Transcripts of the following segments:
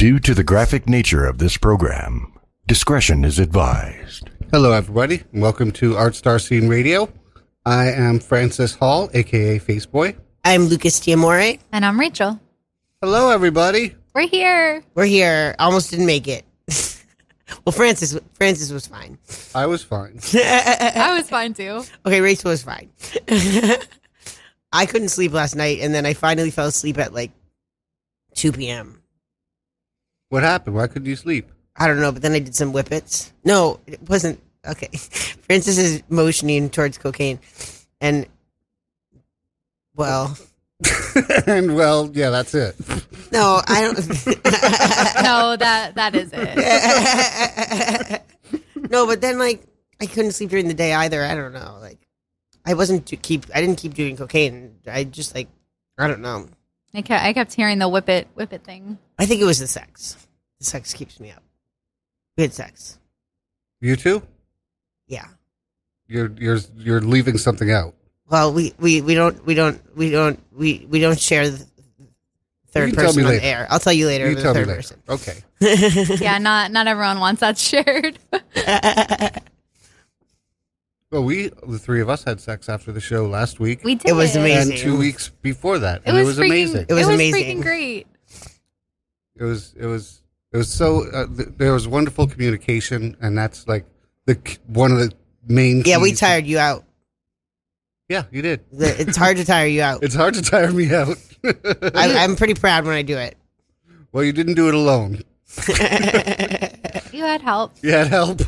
Due to the graphic nature of this program, discretion is advised. Hello, everybody, and welcome to Art Star Scene Radio. I am Francis Hall, aka Faceboy. I'm Lucas Tiamore. And I'm Rachel. Hello, everybody. We're here. We're here. Almost didn't make it. well, Francis Francis was fine. I was fine. I was fine too. Okay, Rachel was fine. I couldn't sleep last night, and then I finally fell asleep at like 2 p.m. What happened? Why couldn't you sleep? I don't know, but then I did some whippets. No, it wasn't. Okay. Francis is motioning towards cocaine. And, well, and well, yeah, that's it. no, I don't. No, that that is it. no, but then, like, I couldn't sleep during the day either. I don't know. Like, I wasn't to keep, I didn't keep doing cocaine. I just, like, I don't know. I kept, I kept hearing the whip it whip it thing. I think it was the sex. The sex keeps me up. We had sex. You too? Yeah. You're you're you're leaving something out. Well, we, we, we don't we don't we don't we, we don't share the third You can tell person on later. the air. I'll tell you later. You the tell me later. person. Okay. Yeah, not not everyone wants that shared. Well, we the three of us had sex after the show last week, We did. It was amazing. and two weeks before that, It and was, it was freaking, amazing. It was amazing. freaking great. It was it was it was so uh, th- there was wonderful communication, and that's like the one of the main. Yeah, we tired you out. Yeah, you did. The- It's hard to tire you out. It's hard to tire me out. I, I'm pretty proud when I do it. well, you didn't do it alone. You had help. You had help.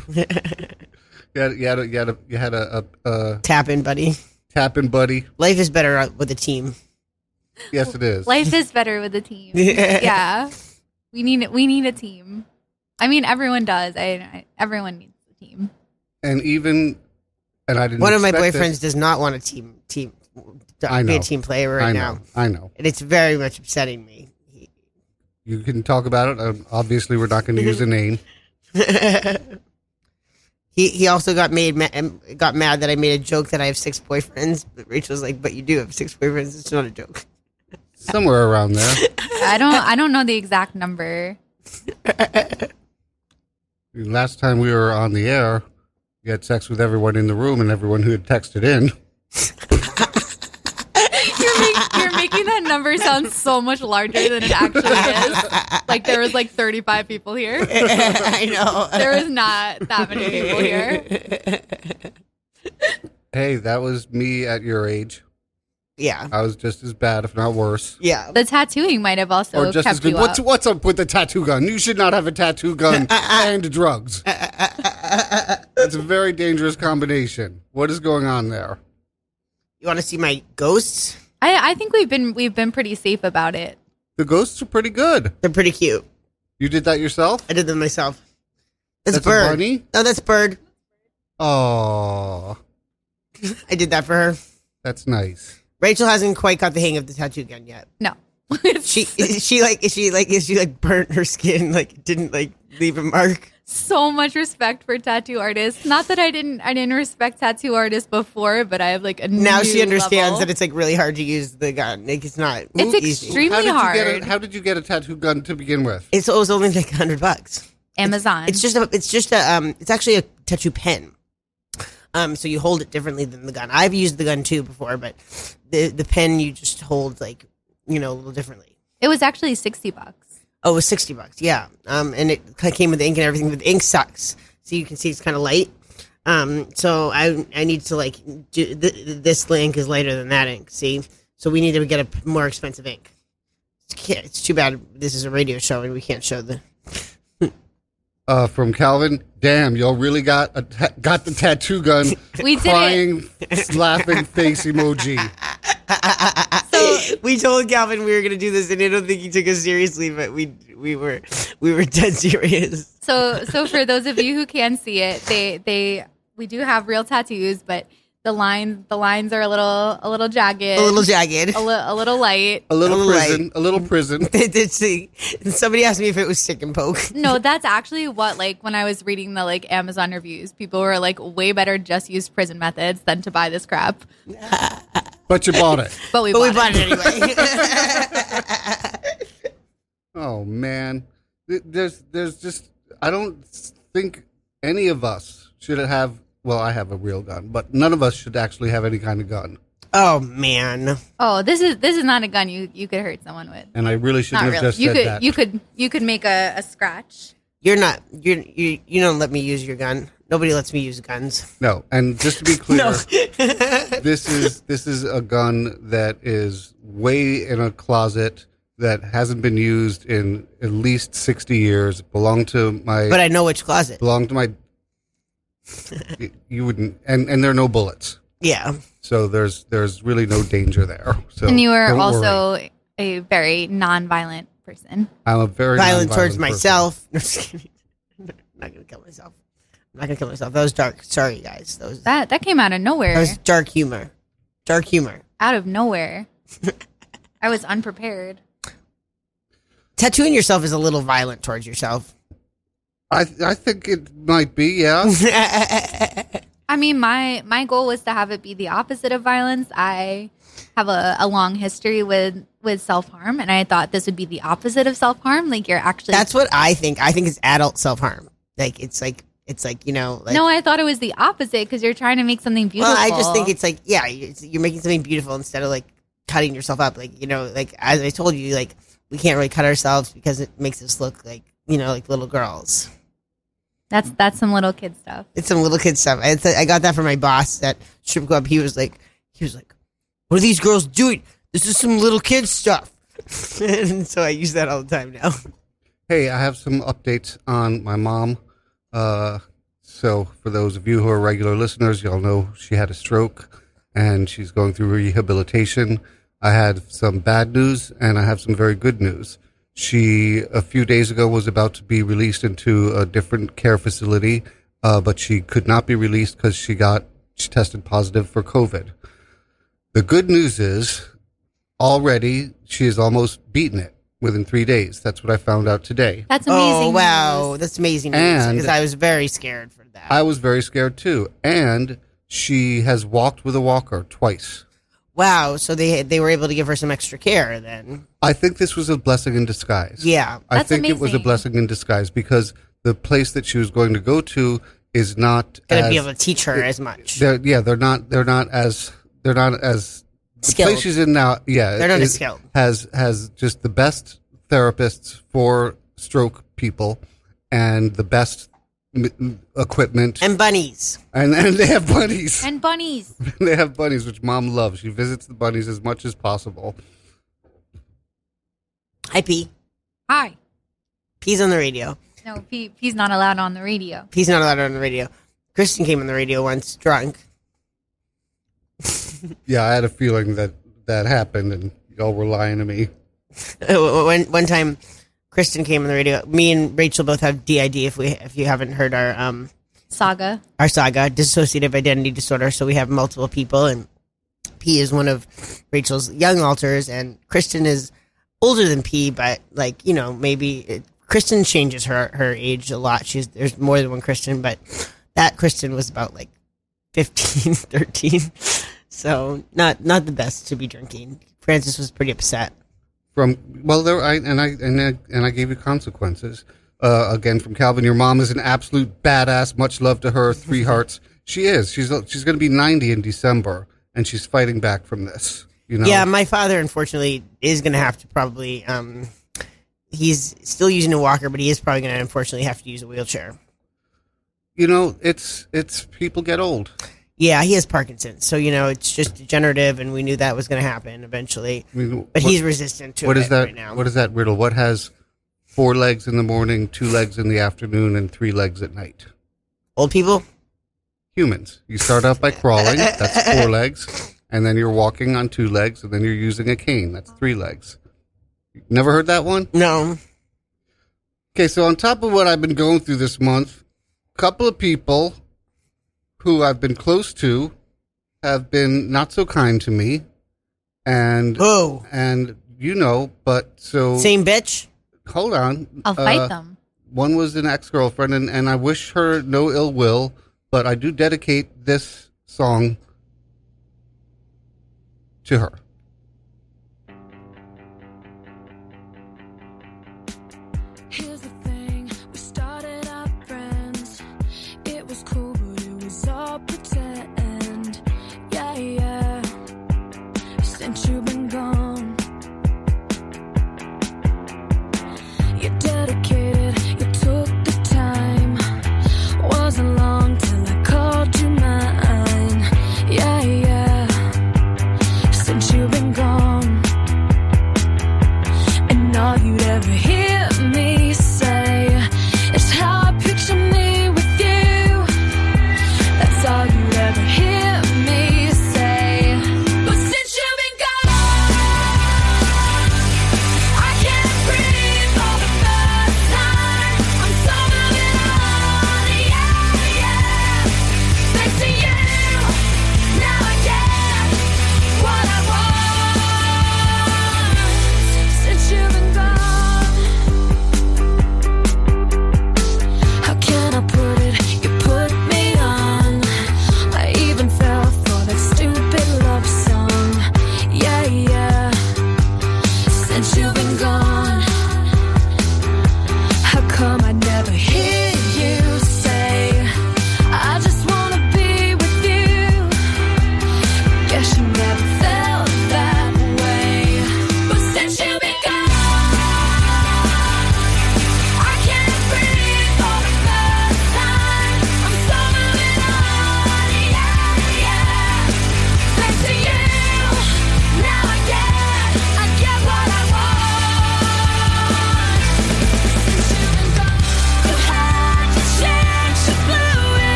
You had you had a, you had a, you had a, a, a Tap in, buddy. tapping buddy. Life is better with a team. Yes, it is. Life is better with a team. yeah, we need we need a team. I mean, everyone does. I, I everyone needs a team. and even and I didn't. One of my boyfriends it. does not want a team team I be a team player right I now, know. I know. and it's very much upsetting me. You can talk about it. Um, obviously, we're not going to use a name. He he also got made ma- um, got mad that I made a joke that I have six boyfriends. But Rachel's like, "But you do have six boyfriends. It's not a joke." Somewhere around there. I don't I don't know the exact number. Last time we were on the air, you had sex with everyone in the room and everyone who had texted in. You're, make, you're making that number sounds so much larger than it actually is. Like there was like 35 people here. I know. There is not that many people here. Hey, that was me at your age. Yeah, I was just as bad, if not worse. yeah. The tattooing might have also or just as good. you What's up. what's up with the tattoo gun? You should not have a tattoo gun and drugs. That's a very dangerous combination. What is going on there? You want to see my ghosts? I, I think we've been we've been pretty safe about it. The ghosts are pretty good. They're pretty cute. You did that yourself? I did them myself. That's, That's a Bird. bunny? No, that's Bird. Oh, I did that for her. that's nice. Rachel hasn't quite got the hang of the tattoo gun yet. No. She is she like is she like is she like burnt her skin like didn't like leave a mark? so much respect for tattoo artists. Not that I didn't I didn't respect tattoo artists before, but I have like a Now new she understands level. that it's like really hard to use the gun. Like it's not It's easy. extreme- How did Extremely you get hard. a, How did you get a tattoo gun to begin with? It's, it was only like hundred bucks. Amazon. It's just a it's just a um it's actually a tattoo pen. Um, so you hold it differently than the gun. I've used the gun too before, but the the pen you just hold like you know a little differently. it was actually 60 bucks. Oh, it was sixty bucks. Yeah. Um, and it kinda came with ink and everything. But the ink sucks, so you can see it's kind of light. Um, so I I need to like do th- this ink is lighter than that ink. See, so we need to get a more expensive ink. It's, too bad this is a radio show and we can't show the. Uh, from Calvin. Damn, y'all really got a ta- got the tattoo gun. We did crying, laughing face emoji. So we told Calvin we were gonna do this, and I don't think he took us seriously, but we we were we were dead serious. so so for those of you who can see it, they they we do have real tattoos, but the lines the lines are a little a little jagged, A little jagged. a, li- a little light. A little A little prison. A little prison. It's the- Somebody asked me if it was stick and poke. No, that's actually what like when I was reading the like Amazon reviews, people were like way better just use prison methods than to buy this crap. But you bought it. But we But we bought bought it. it anyway. Oh man. there's there's just I don't think any of us should have. Well, I have a real gun, but none of us should actually have any kind of gun. Oh man. Oh, this is this is not a gun you you could hurt someone with. And I really shouldn't Not have really. just You said could that. you could you could make a, a scratch. You're not you're you you don't let me use your gun. Nobody lets me use guns. no, and just to be clear, No. this is this is a gun that is way in a closet that hasn't been used in at least sixty years. Belonged to my but I know which closet. belonged to my. you wouldn't, and and there are no bullets, Yeah. so there's there's really no danger there. So and you were don't worry. also a very non-violent person. I'm a very Violent towards nonviolent person. myself. No, just kidding. I'm not gonna kill myself. I'm not gonna kill myself. That was dark. Sorry guys. That was That that came out of nowhere. that was dark humor. Dark humor. out of nowhere. I was unprepared. Tattooing yourself is a little violent towards yourself. I I think it might be, yeah. I mean, my my goal was to have it be the opposite of violence. I have a, a long history with with self harm, and I thought this would be the opposite of self harm. Like you're actually That's what I think. I think it's adult self harm. Like it's like it's like you know like no, I thought it was the opposite because you're trying to make something beautiful. Well, I just think it's like, yeah, you're you're making something beautiful instead of like cutting yourself up. Like, you know, like as I told you, like we can't really cut ourselves because it makes us look like, you know, like little girls. that's that's some little kid stuff. It's some little kid stuff. It's, I got that from my boss at strip club. He was like, he was like, what are these girls doing? This is some little kid stuff. and so I use that all the time now. Hey, I have some updates on my mom. Uh, so, for those of you who are regular listeners, y'all know she had a stroke and she's going through rehabilitation. I had some bad news and I have some very good news. She, a few days ago, was about to be released into a different care facility, uh, but she could not be released because she got, she tested positive for COVID. The good news is already she has almost beaten it within three days. That's what I found out today. That's oh, amazing. Oh, wow. news. That's amazing news And- because I was very scared for that. I was very scared too. And she has walked with a walker twice. wow. So they they were able to give her some extra care then. I think this was a blessing in disguise. Yeah. I That's think it was a amazing. blessing in disguise because the place that she was going to go to is not Gonna as, be able to teach her as much. they're, yeah, they're not they're not as they're not as the Skilled. place she's in now, yeah, They're not as is- skilled. Has has just the best therapists for stroke people and the best m- equipment And bunnies. and, and they have bunnies. And bunnies. they have bunnies, which mom loves. She visits the bunnies as much as possible. Hi, P. Hi. P's on the radio. No, P, P's not allowed on the radio. P's not allowed on the radio. Kristen came on the radio once, drunk. Yeah, I had a feeling that that happened, and y'all were lying to me. Uh, one one time, Kristen came on the radio. Me and Rachel both have DID. If we if you haven't heard our um Saga. our saga, dissociative identity disorder. So we have multiple people, and P is one of Rachel's young alters, and Kristen is older than P, but like you know maybe it, Kristen changes her her age a lot. She's there's more than one Kristen, but that Kristen was about like 15, 13. So not not the best to be drinking. Francis was pretty upset. From well, there I and I and I, and I gave you consequences. Uh, again, from Calvin, your mom is an absolute badass. Much love to her. Three hearts. She is. She's she's going to be ninety in December, and she's fighting back from this. You know. Yeah, my father unfortunately is going to have to probably. Um, he's still using a walker, but he is probably going to unfortunately have to use a wheelchair. You know, it's it's people get old. Yeah, he has Parkinson's, so you know it's just degenerative, and we knew that was going to happen eventually. I mean, But what- he's resistant to what it is that? right now. What is that riddle? What has four legs in the morning, two legs in the afternoon, and three legs at night? Old people? Humans. You start out by crawling. That's four legs, and then you're walking on two legs, and then you're using a cane. That's three legs. Never heard that one? No. Okay, so on top of what I've been going through this month, a couple of people who I've been close to have been not so kind to me, and Who? and you know, but so Same bitch? hold on. I'll fight Uh, them. One was an ex girlfriend, and, and I wish her no ill will, but I do dedicate this song to her.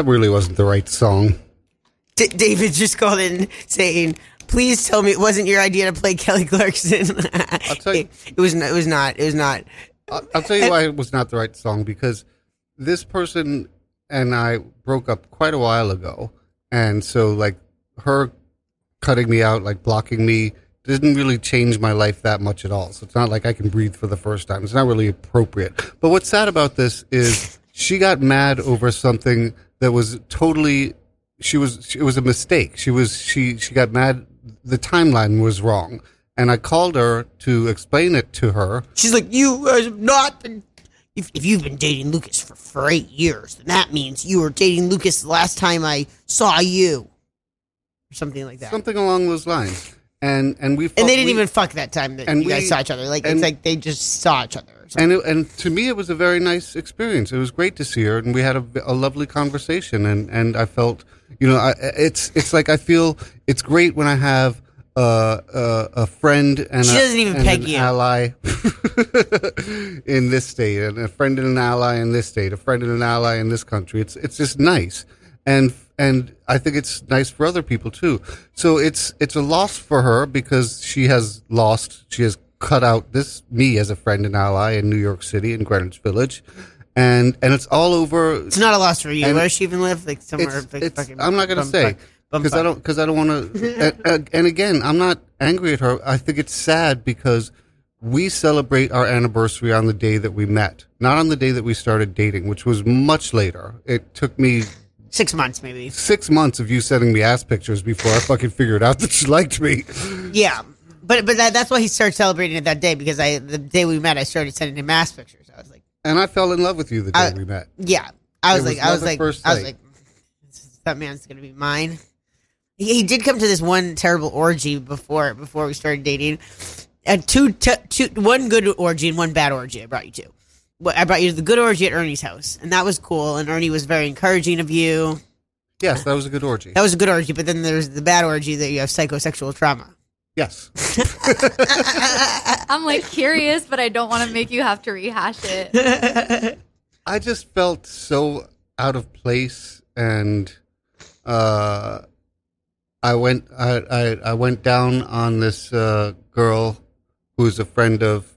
That really wasn't the right song. D- David just called in saying, "Please tell me it wasn't your idea to play Kelly Clarkson." I'll tell you- it, it was. Not, it was not. It was not. I'll, I'll tell you why it was not the right song because this person and I broke up quite a while ago, and so like her cutting me out, like blocking me, didn't really change my life that much at all. So it's not like I can breathe for the first time. It's not really appropriate. But what's sad about this is she got mad over something that was totally. She was. It was a mistake. She was. She. She got mad. The timeline was wrong. And I called her to explain it to her. She's like, "You have not been. If, if you've been dating Lucas for, for eight years, then that means you were dating Lucas the last time I saw you, or something like that." Something along those lines. And and we and they didn't we- even fuck that time that and you guys we- saw each other. Like and- it's like they just saw each other. And it, and to me it was a very nice experience. It was great to see her, and we had a, a lovely conversation. And, and I felt, you know, I, it's it's like I feel it's great when I have uh, uh, a friend and She a, doesn't even peg an you. ally in this state, and a friend and an ally in this state, a friend and an ally in this country. It's it's just nice, and and I think it's nice for other people too. So it's it's a loss for her because she has lost. She has cut out this me as a friend and ally in New York City in Greenwich Village, and and it's all over. it's not a loss for you. and Where does she even live? Like somewhere. It's, like, it's, fucking I'm not going to say because I don't because I don't want to. and, and again, I'm not angry at her. I think it's sad because we celebrate our anniversary on the day that we met, not on the day that we started dating, which was much later. It took me Six months, maybe. six months of you sending me ass pictures before I fucking figured out that you liked me. Yeah, but but that, that's why he started celebrating it that day because I the day we met I started sending him ass pictures. I was like, And I fell in love with you the day I- we met. yeah, I was It like, I was like, I was like, that man's gonna be mine. He, he did come to this one terrible orgy before before we started dating. And two, t- two, one good orgy and one bad orgy. I brought you to. Well, I brought you to the good orgy at Ernie's house, and that was cool. And Ernie was very encouraging of you. Yes, that was a good orgy. That was a good orgy. But then there's the bad orgy that you have psychosexual trauma. Yes. I'm like curious, but I don't want to make you have to rehash it. I just felt so out of place, and uh, I went I, I I went down on this uh, girl who's a friend of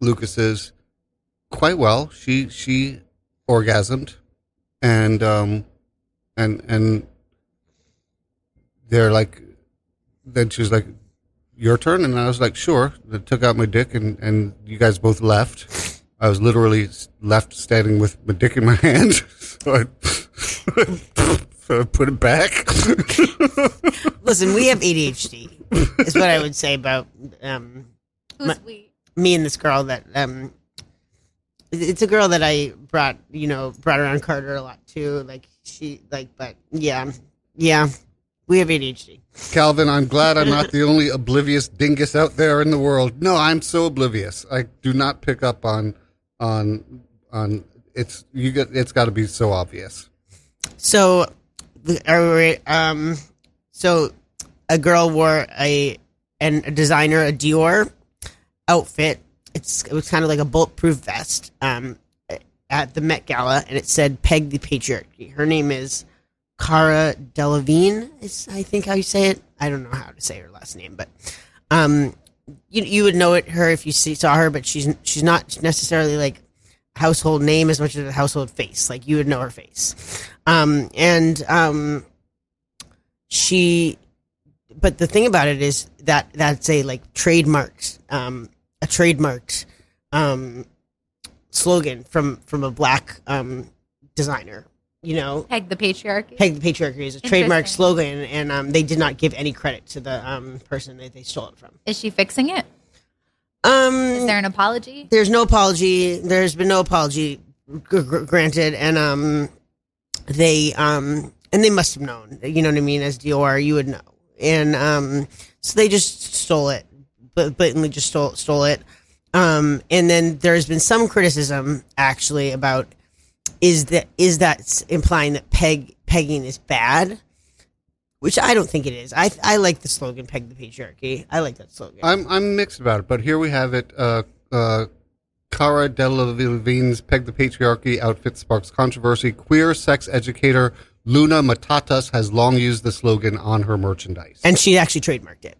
Lucas's quite well. She she orgasmed, and um, and and they're like, then she was like, "Your turn," and I was like, "Sure." They took out my dick, and and you guys both left. I was literally left standing with my dick in my hand, so I, so I put it back. Listen, we have ADHD. is what I would say about um, Who's My- we? me and this girl that um it's a girl that I brought, you know, brought around Carter a lot too. Like she like but yeah. Yeah. We have ADHD. Calvin, I'm glad I'm not the only oblivious dingus out there in the world. No, I'm so oblivious. I do not pick up on on on it's you get it's got to be so obvious. So are we, um so a girl wore a and a designer a Dior outfit. It's it was kind of like a bulletproof vest um at the Met Gala and it said peg the patriarchy. Her name is Cara Delevingne is I think how you say it. I don't know how to say her last name, but um you you would know it her if you see, saw her, but she's she's not necessarily like household name as much as a household face. Like you would know her face. Um and um she but the thing about it is that that's a like trademarked um a trademarked um slogan from from a black um designer you know Peg the patriarchy. peg the patriarchy is a trademark slogan and um they did not give any credit to the um person that they stole it from Is she fixing it? um Is there an apology? there's no apology there's been no apology gr- gr- granted and um they um and they must have known you know what i mean as dior you would know and um so they just stole it blatantly just stole stole it um and then there's been some criticism actually about is that is that implying that peg pegging is bad which i don't think it is i i like the slogan peg the patriarchy i like that slogan I'm I'm mixed about it, but here we have it. Uh, uh, Cara Delevingne's "Peg the Patriarchy" outfit sparks controversy. Queer sex educator Luna Matatas has long used the slogan on her merchandise. and she actually trademarked it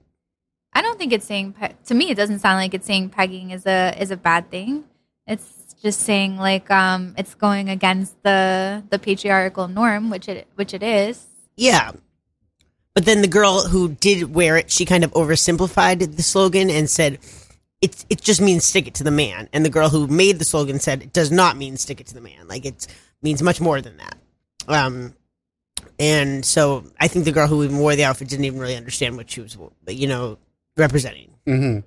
I don't think it's saying pe- to me. It doesn't sound like it's saying pegging is a is a bad thing. It's just saying like um it's going against the the patriarchal norm, which it which it is. Yeah. But then the girl who did wear it, she kind of oversimplified the slogan and said it it just means stick it to the man. And the girl who made the slogan said it does not mean stick it to the man. Like it means much more than that. Um and so I think the girl who even wore the outfit didn't even really understand what she was you know representing. hmm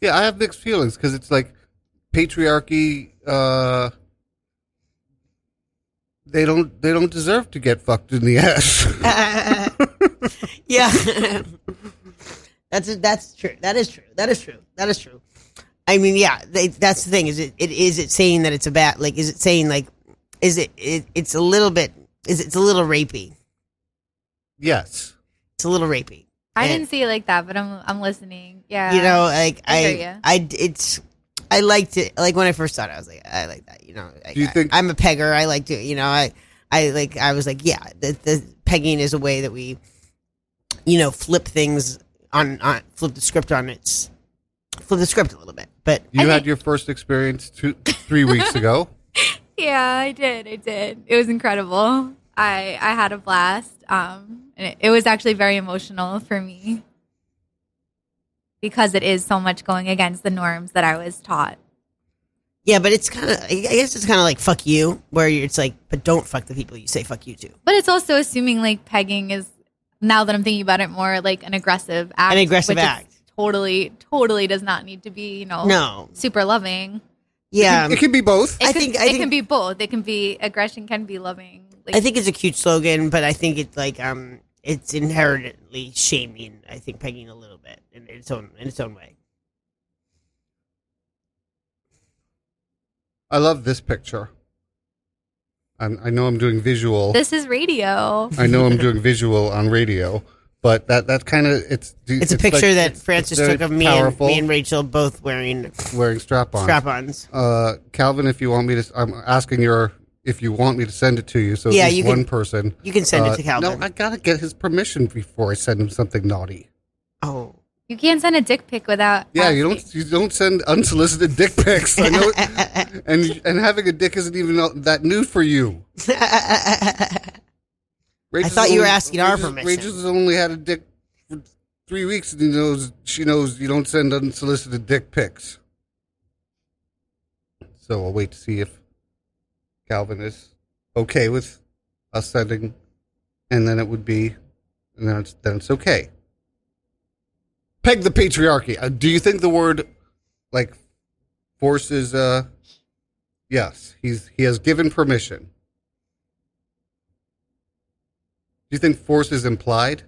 Yeah, I have mixed feelings because it's like patriarchy. Uh, they don't. They don't deserve to get fucked in the ass. yeah. that's that's true. That is true. That is true. That is true. I mean, yeah, they, that's the thing. Is it, it is it saying that it's a bad like? Is it saying like? Is it, it it's a little bit? Is it, it's a little rapey? yes. It's a little rapey. I And- didn't see it like that, but I'm I'm listening. Yeah, you know, like I I, I, it's. I liked it. Like when I first saw it, I was like, I like that. You know, like, Do you think- I, am a pegger. I like to, you know, I, I like. I was like, yeah, the, the pegging is a way that we, you know, flip things on, on flip the script on its, flip the script a little bit. But You I had think- your first experience two, three weeks ago. Yeah, I did. I did. It was incredible. I I had a blast. Um, and it, it was actually very emotional for me because it is so much going against the norms that I was taught. yeah, but it's kind of. I guess it's kind of like fuck you, where you're, it's like, but don't fuck the people you say fuck you to. But it's also assuming like pegging is now that I'm thinking about it more like an aggressive act. An aggressive which act. Totally, totally does not need to be you know No, super loving. yeah, it can be both. It I could- think- I it think- can be both. It can be aggression, can be loving. Like, I think it's a cute slogan, but I think it's like um, it's inherently shaming. I think pegging a little bit in its own in its own way. I love this picture. I'm, i know I'm doing visual. This is radio. I know I'm doing visual on radio, but that that kind of it's, it's, it's a picture like, that it's, Francis took of me powerful. and me and Rachel both wearing wearing strap-ons. Strap-ons. Uh, Calvin, if you want me to, I'm asking your if you want me to send it to you. So at Yeah, least you can- one person. You can send Uh, it to Calvin. No, I gotta get his permission before I send him something naughty. oh, You can't send a dick pic without. Yeah, you don't you don't send unsolicited dick pics. I know, it, and and having a dick isn't even that new for you. I thought you were asking our permission. Rachel's only had a dick for three weeks, and he knows she knows you don't send unsolicited dick pics. So I'll wait to see if Calvin is okay with us sending, and then it would be, and then it's then it's okay. Peg the patriarchy. Uh, do you think the word like forces? Uh, yes, he's he has given permission. Do you think force is implied?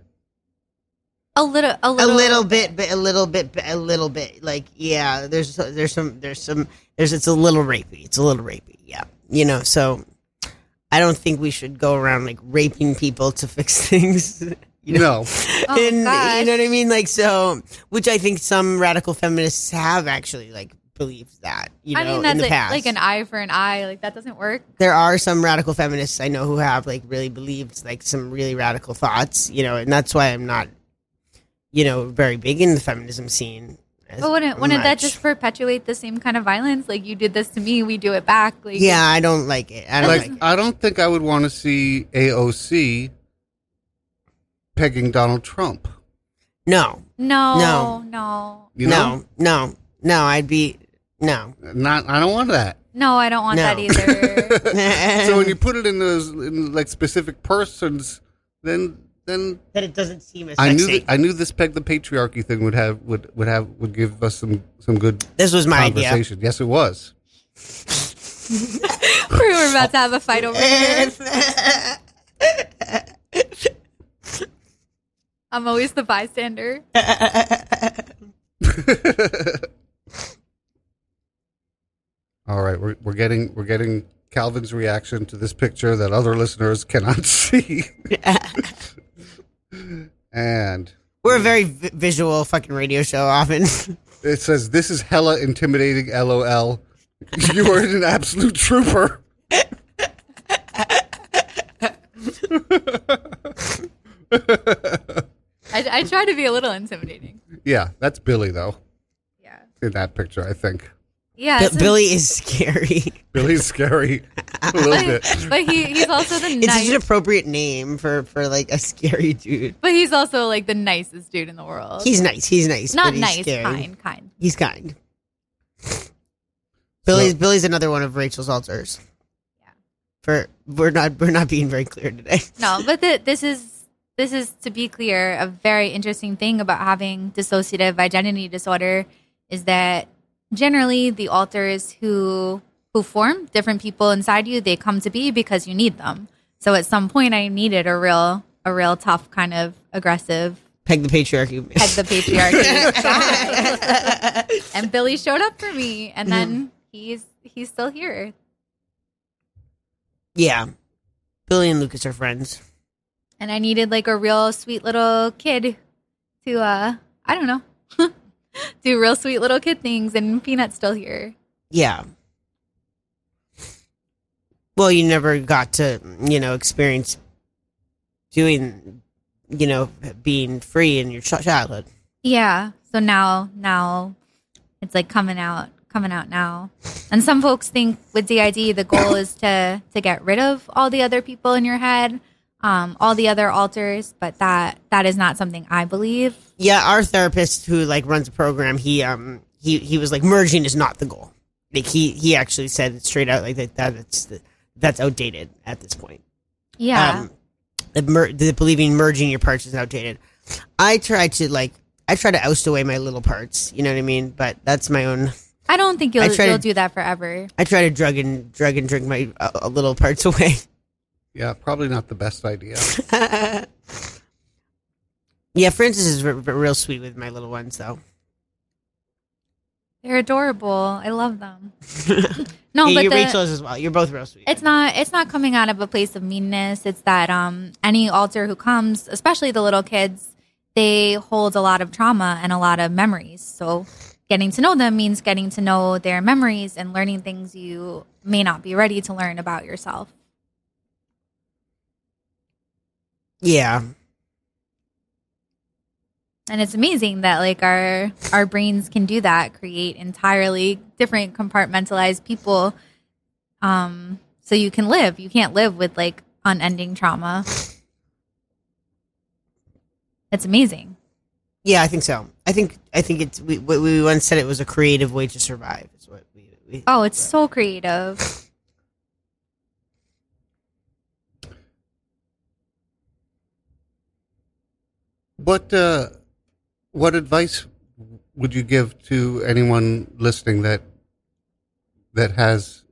a little, a little, a little, little bit, but a little bit, but a little bit. Like, yeah, there's there's some there's some there's it's a little rapey. It's a little rapey. Yeah, you know. So I don't think we should go around like raping people to fix things. You know? No. Oh, and gosh. you know what I mean? Like so, which I think some radical feminists have actually like believed that. You know, I mean, in that's the like, past, like an eye for an eye. Like that doesn't work. there are some radical feminists I know who have like really believed like some really radical thoughts. You know, and that's why I'm not, you know, very big in the feminism scene. As But wouldn't, wouldn't that just perpetuate the same kind of violence? Like you did this to me, we do it back. Like Yeah, I don't like it. I don't like like it. I don't think I would want to see AOC pegging Donald Trump. No, no, No. no, You know, no, no, no. I'd be no. not I don't want that. no. I don't want No. that either. so when you put it in those in like specific persons, then then that it doesn't seem as I knew sexy. that, I knew this peg the patriarchy thing would have would would have would give us some some good this was my idea. conversation. Yes, it was. we were about to have a fight over here. I'm always the bystander. All right, we're we're getting we're getting Calvin's reaction to this picture that other listeners cannot see. And We're a very vi- visual fucking radio show. Often, it says this is hella intimidating LOL. You are an absolute trooper. I, I try to be a little intimidating. Yeah, that's Billy though Yeah, in that picture. I think yeah. Bi- it's a- Billy is scary. Billy's scary a little bit. but, but he, he's also the It's such an appropriate name for for like a scary dude. but he's also like the nicest dude in the world. He's nice. He's nice. not but he's nice, scary. kind, kind. He's kind. Billy's So- Billy's another one of Rachel's alters. Yeah. For we're not we're not being very clear today. No, but the, this is this is to be clear a very interesting thing about having dissociative identity disorder is that generally the alters who who form different people inside you they come to be because you need them. So at some point I needed a real a real tough kind of aggressive Peg the patriarchy. Peg the patriarchy and Billy showed up for me and then he's he's still here. yeah. Billy and Lucas are friends. and I needed like a real sweet little kid to uh I don't know do real sweet little kid things and Peanut's still here. Yeah. Well, you never got to, you know, experience doing, you know, being free in your childhood. Yeah. So now now it's like coming out coming out now. And some folks think with DID the goal is to to get rid of all the other people in your head, um, all the other alters, but that that is not something I believe. Yeah, our therapist who like runs a program, he um he he was like merging is not the goal. Like he he actually said it straight out like that that's that's outdated at this point. Yeah. Um, the, mer- the believing merging your parts is outdated. I try to like I try to oust away my little parts. You know what I mean? But that's my own. I don't think you'll I try to- you'll do that forever. I try to drug and drug and drink my uh, uh, little parts away. Yeah, probably not the best idea. yeah, Francis is r- r- real sweet with my little ones though. They're adorable. I love them. no, Yeah, but you, the, Rachel's as well. You're both real sweet. it's not it's not coming out of a place of meanness. It's that um any alter who comes, especially the little kids, they hold a lot of trauma and a lot of memories. So getting to know them means getting to know their memories and learning things you may not be ready to learn about yourself. Yeah. and it's amazing that like our our brains can do that create entirely different compartmentalized people um so you can live you can't live with like unending trauma it's amazing Yeah, I think so. I think I think it's we we once said it was a creative way to survive. Is what we, we oh it's so creative What uh, what advice would you give to anyone listening that that has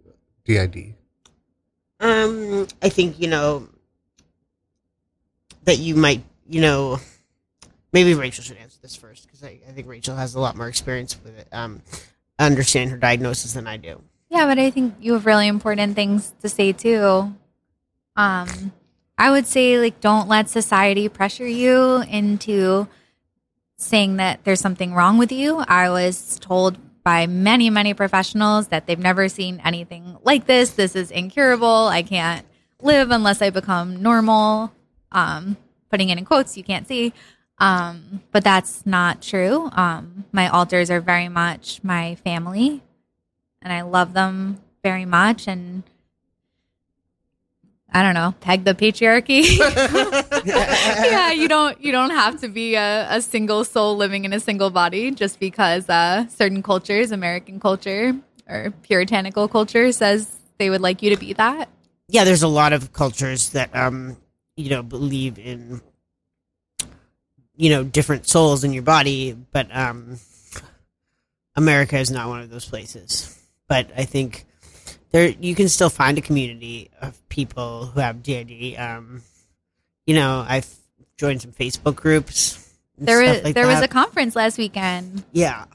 DID? Um, I think you know that you might, you know, maybe Rachel should answer this first because I, I think Rachel has a lot more experience with it. Um, understand her diagnosis than I do. Yeah, but I think you have really important things to say too. Um, I would say like don't let society pressure you into saying that there's something wrong with you. I was told by many, many professionals that they've never seen anything like this. This is incurable. I can't live unless I become normal. Um, putting it in quotes, you can't see. Um, but that's not true. Um, my alters are very much my family and I love them very much. And I don't know, peg the patriarchy. yeah, you don't you don't have to be a, a single soul living in a single body just because uh, certain cultures, American culture or puritanical culture, says they would like you to be that. Yeah, there's a lot of cultures that um, you know, believe in you know different souls in your body, but um, America is not one of those places. But I think there you can still find a community of people who have DID. Um, you know, I've joined some Facebook groups. There was like there was a conference last weekend. Yeah.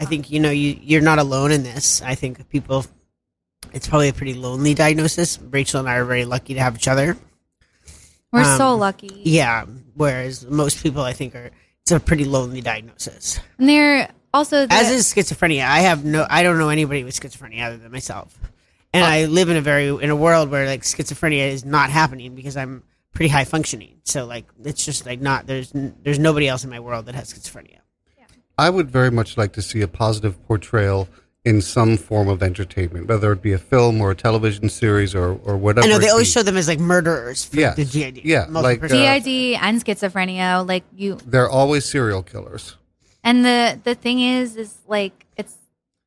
I think you know you you're not alone in this. I think people it's probably a pretty lonely diagnosis. Rachel and I are very lucky to have each other. We're Um, so lucky. Yeah, whereas most people I think are it's a pretty lonely diagnosis. And they're also the, As is schizophrenia. I have no I don't know anybody with schizophrenia other than myself. And I live in a very in a world where like schizophrenia is not happening because I'm pretty high functioning. So like it's just like not there's n- there's nobody else in my world that has schizophrenia. I would very much like to see a positive portrayal in some form of entertainment, whether it be a film or a television series or, or whatever. I know it they always be. show them as like murderers for Yes. the GID. Yeah, Multiple like, personality. uh, DID and schizophrenia. Like you, They're always serial killers. And the the thing is is like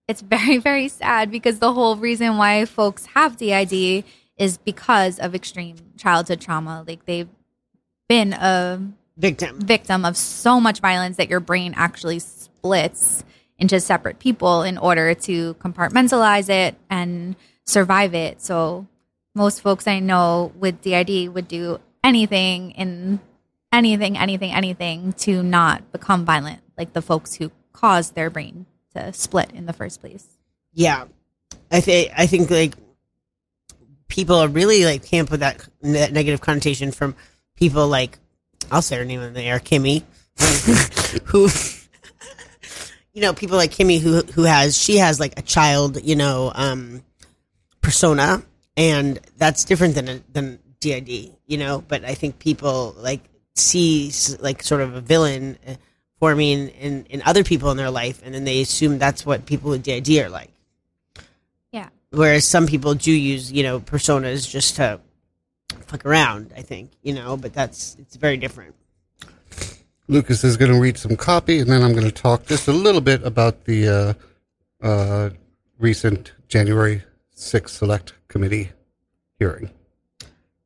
it's very very sad because the whole reason why folks have DID is because of extreme childhood trauma. Like they've been a victim. victim of so much violence that your brain actually splits into separate people in order to compartmentalize it and survive it. So most folks I know with DID would do anything in anything, anything, anything to not become violent, like the folks who caused their brain to split in the first place. Yeah, I think I think like people are really like can't put that, that negative connotation from people like I'll say her name in the air, Kimmy, who you know people like Kimmy who who has she has like a child you know um persona and that's different than a, than DID you know but I think people like see like sort of a villain uh, forming in in other people in their life and then they assume that's what people with DID are like Yeah. whereas some people do use you know personas just to fuck around i think you know but that's it's very different Lucas is going to read some copy, and then I'm going to talk just a little bit about the uh, uh, recent January 6th Select Committee hearing.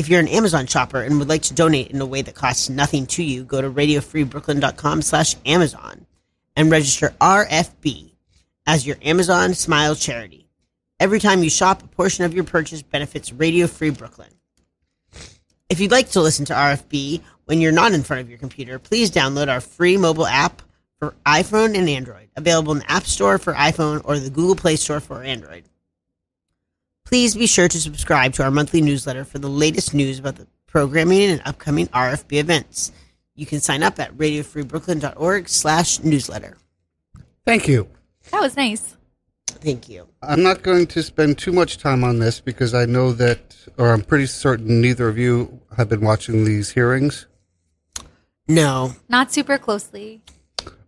If you're an Amazon shopper and would like to donate in a way that costs nothing to you, go to radiofreebrooklyn.com slash Amazon and register RFB as your Amazon Smile charity. Every time you shop, a portion of your purchase benefits Radio Free Brooklyn. If you'd like to listen to RFB when you're not in front of your computer, please download our free mobile app for iPhone and Android, available in the App Store for iPhone or the Google Play Store for Android. Please be sure to subscribe to our monthly newsletter for the latest news about the programming and upcoming RFB events. You can sign up at radiofreebrooklyn.org slash newsletter. Thank you. That was nice. Thank you. I'm not going to spend too much time on this because I know that, or I'm pretty certain neither of you have been watching these hearings. No. Not super closely.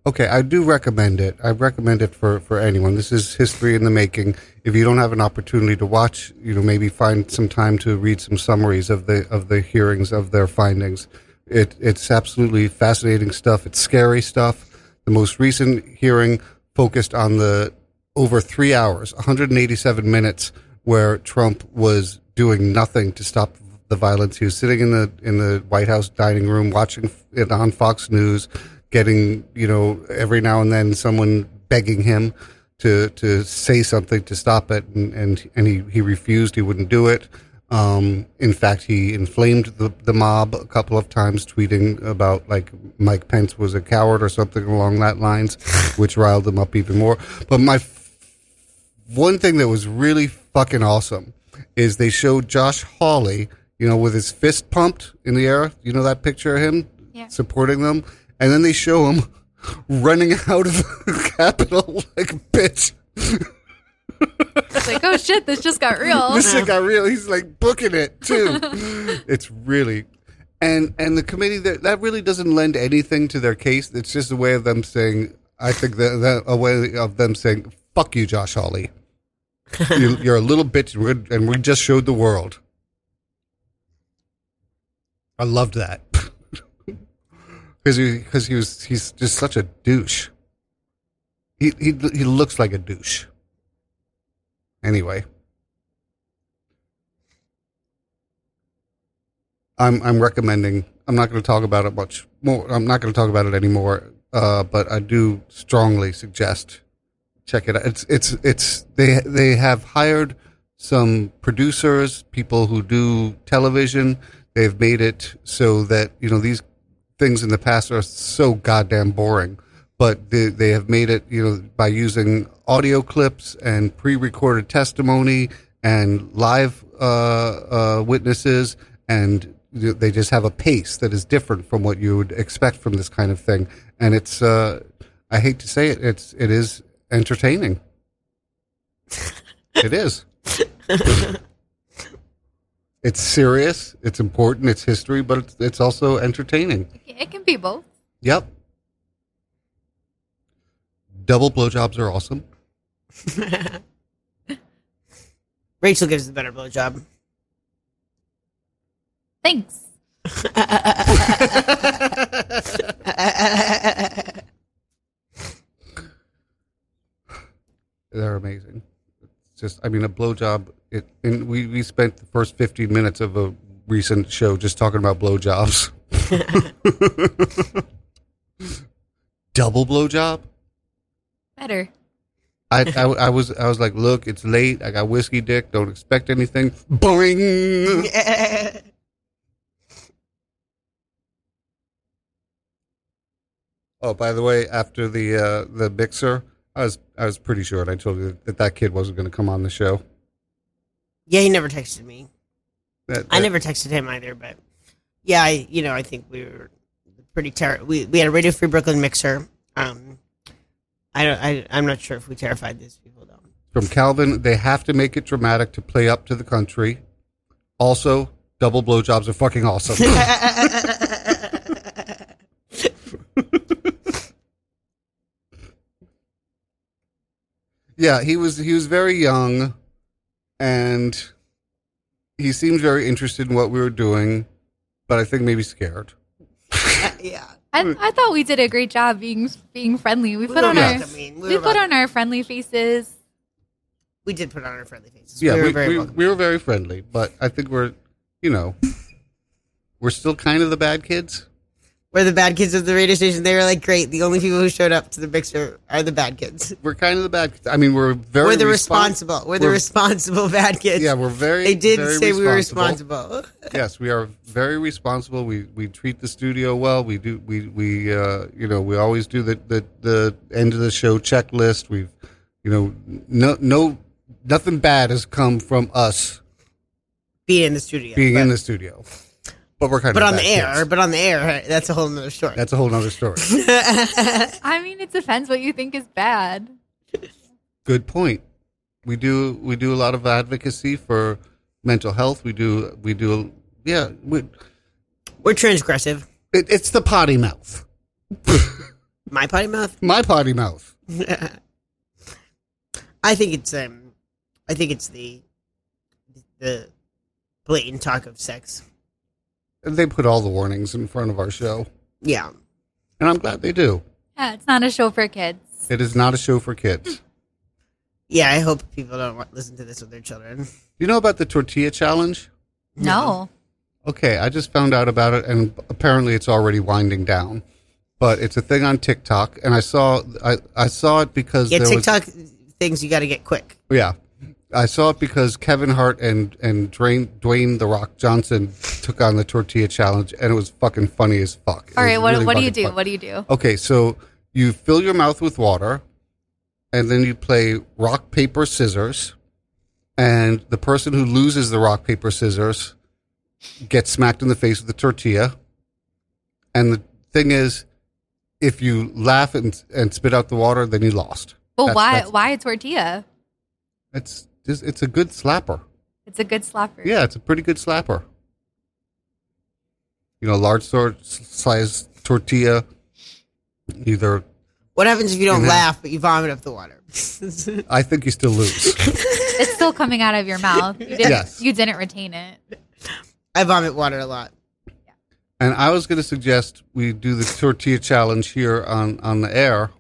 Okay, I do recommend it. I recommend it for, for anyone. This is history in the making. If you don't have an opportunity to watch, you know, maybe find some time to read some summaries of the of the hearings of their findings. It it's absolutely fascinating stuff. It's scary stuff. The most recent hearing focused on the over three hours, 187 minutes, where Trump was doing nothing to stop the violence. He was sitting in the in the White House dining room watching it on Fox News, getting you know every now and then someone begging him to to say something to stop it, and and, and he he refused. He wouldn't do it. Um, in fact, he inflamed the, the mob a couple of times, tweeting about like Mike Pence was a coward or something along that lines, which riled them up even more. But my f- one thing that was really fucking awesome is they showed Josh Hawley, you know, with his fist pumped in the air. You know that picture of him Yeah. supporting them, and then they show him running out of the Capitol like a bitch. It's like, oh shit, this just got real. This shit got real. He's like booking it too. it's really, and and the committee that that really doesn't lend anything to their case. It's just a way of them saying. I think that, that a way of them saying, "Fuck you, Josh Hawley. you, you're a little bitch, and we're- and we just showed the world." I loved that because he because he was he's just such a douche. He he he looks like a douche. Anyway. I'm I'm recommending. I'm not going to talk about it much more. I'm not going to talk about it anymore. Uh, but I do strongly suggest check it out. It's it's it's they they have hired some producers, people who do television. They've made it so that you know these things in the past are so goddamn boring, but they they have made it you know by using audio clips and pre-recorded testimony and live uh, uh, witnesses and they just have a pace that is different from what you would expect from this kind of thing. And it's uh, i hate to say it it's it is entertaining. It is it's serious it's important it's history but it's, it's also entertaining It can be both. yep double blowjobs are awesome Rachel gives the better blowjob. Thanks. They're amazing. It's just, I mean, a blowjob. It, and we, we spent the first 15 minutes of a recent show just talking about blowjobs. Double blowjob. Better. I, I, I was I was like, look, it's late. I got whiskey dick. Don't expect anything. Boing. Oh, by the way, after the uh, the mixer, I was I was pretty sure, and I told you that that kid wasn't going to come on the show. yeah, he never texted me. That, I never texted him either, but yeah, I you know I think we were pretty ter- we we had a Radio Free Brooklyn mixer. Um, I don't I I'm not sure if we terrified these people though. from Calvin. They have to make it dramatic to play up to the country. Also, double blowjobs are fucking awesome. yeah, he was he was very young, and he seemed very interested in what we were doing, but I think maybe scared. Uh, yeah. I, I thought we did a great job being being friendly. We put on were our welcoming. We we put on our friendly faces. We did put on our friendly faces. Yeah, we were very we, we were very friendly, but I think we're, you know, we're still kind of the bad kids. We're the bad kids of the radio station. They were like, great. The only people who showed up to the mixer are the bad kids. We're kind of the bad kids. I mean, we're very We're the respons- responsible. We're the we're- responsible bad kids. Yeah, we're very. They did very say we were responsible. responsible. yes, we are very responsible. We we treat the studio well. We do we we uh, you know we always do the, the the end of the show checklist. We've you know no no nothing bad has come from us Being in the studio. being but, in the studio, but we're kind But of on the air, kids. but on the air, that's a whole nother story. That's a whole other story. I mean, it depends what you think is bad. Good point. We do we do a lot of advocacy for mental health. We do we do yeah. We, We're transgressive. it, it's the potty mouth. My potty mouth. My potty mouth. I think it's um, I think it's the the blatant talk of sex. They put all the warnings in front of our show, Yeah, and I'm glad they do. Yeah, it's not a show for kids. It is not a show for kids. Hmm. yeah. I hope people don't wa- listen to this with their children. You know about the tortilla challenge? No. Okay, I just found out about it, and apparently it's already winding down. But it's a thing on TikTok, and I saw I, I saw it because Yeah, there was- TikTok things you got to get quick. Yeah. I saw it because Kevin Hart and and Dwayne, Dwayne the Rock Johnson took on the tortilla challenge, and it was fucking funny as fuck. All right, what really what do you do? fun. What do you do? Okay, so you fill your mouth with water, and then you play rock paper scissors, and the person who loses the rock paper scissors gets smacked in the face with the tortilla. And the thing is, if you laugh and and spit out the water, then you lost. Well, That's- why that's- why a tortilla? It's just, it's a good slapper. It's a good slapper. Yeah, it's a pretty good slapper. You know, large sor- size tortilla, either. What happens if you don't laugh but you vomit up the water? I think you still lose. It's still coming out of your mouth. You didn't, Yes. you didn't retain it. I vomit water a lot. and I was going to suggest we do the tortilla challenge here on, on the air,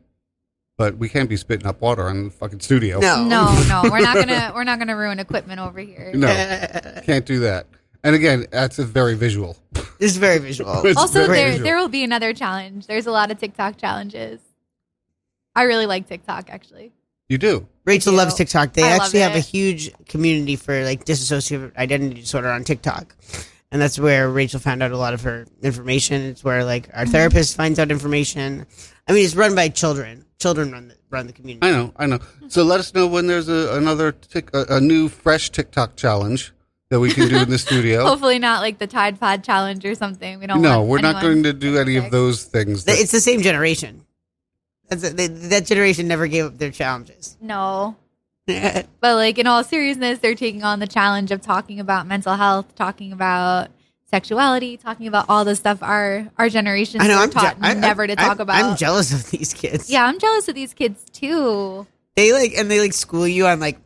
but we can't be spitting up water in the fucking studio. No, No, no, we're not gonna we're not gonna ruin equipment over here. No, can't do that. And again, that's a very visual. this is very visual. It's Also, very there visual. there will be another challenge. There's a lot of TikTok challenges. I really like TikTok actually. You do. Rachel do. loves TikTok. They I actually have a huge community for like dissociative identity disorder on TikTok. And that's where Rachel found out a lot of her information. It's where like our Mm-hmm. therapist finds out information. I mean, it's run by children. Children run the run the community. I know, I know. So let us know when there's a, another tic, a, a new fresh TikTok challenge that we can do in the studio. Hopefully not like the Tide Pod challenge or something. We don't. no, want we're not going to do any of those things. That- It's the same generation. That's a, they, that generation never gave up their challenges. No, but like in all seriousness, they're taking on the challenge of talking about mental health, talking about sexuality, talking about all the stuff our our generations I know, I'm taught je- never I- to talk I'm- about. I'm jealous of these kids. yeah, I'm jealous of these kids too. they like and they like school you on like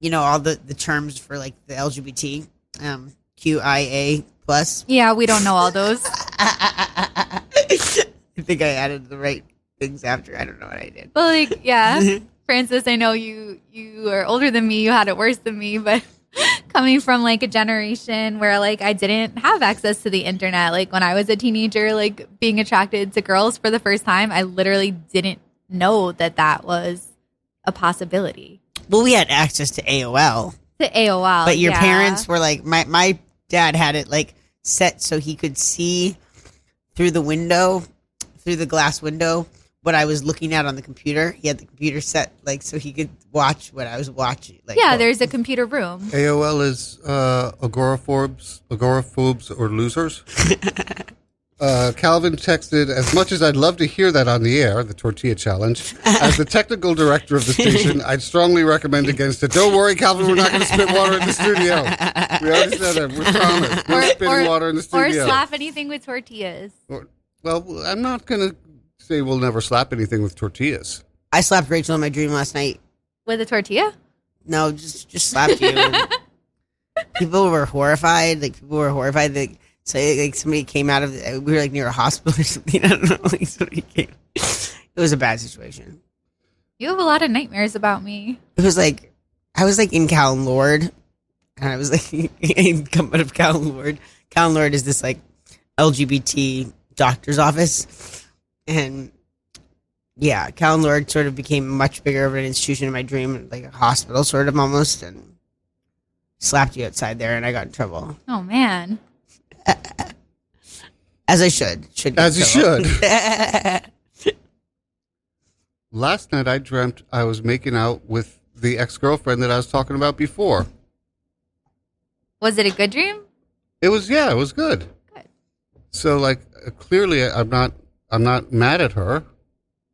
you know all the the terms for like the lgbt um qia plus Yeah, we don't know all those. i think i added the right things after i don't know what i did But like, yeah, Francis, I know you you are older than me. You had it worse than me, but coming from like a generation where like I didn't have access to the internet, like when I was a teenager, like being attracted to girls for the first time, I literally didn't know that that was a possibility. well we had access to aol To AOL, but your yeah. parents were like my my dad had it like set so he could see through the window through the glass window what i was looking at on the computer he had the computer set like so he could watch what i was watching like yeah, what- there's a computer room. AOL is uh, agoraphobes, agoraphobes or losers. Uh, Calvin texted, as much as I'd love to hear that on the air, the tortilla challenge, as the technical director of the station, I'd strongly recommend against it. Don't worry, Calvin, we're not going to spit water in the studio. We already said that. We promised. No spitting water in the studio. or studio. slap anything with tortillas. Or- well, I'm not going to say we'll never slap anything with tortillas. i slapped rachel in my dream last night With a tortilla? No, just just slapped you. people were horrified. Like people were horrified. Like So like somebody came out of the, we were like near a hospital or something. I don't know. Like somebody came. It was a bad situation. You have a lot of nightmares about me. It was like I was like in Callen-Lorde, and I was like in come out of Callen-Lorde. Cal and Lord is this like LGBT doctor's office, and yeah, Callen-Lorde sort of became much bigger of an institution in my dream, like a hospital sort of almost, and slapped you outside there, and I got in trouble Oh man. as I should. Should get As in you should. Last night I dreamt I was making out with the ex girlfriend that I was talking about before. Was it a good dream? It was yeah, it was good. Good. So like uh, clearly I'm not I'm not mad at her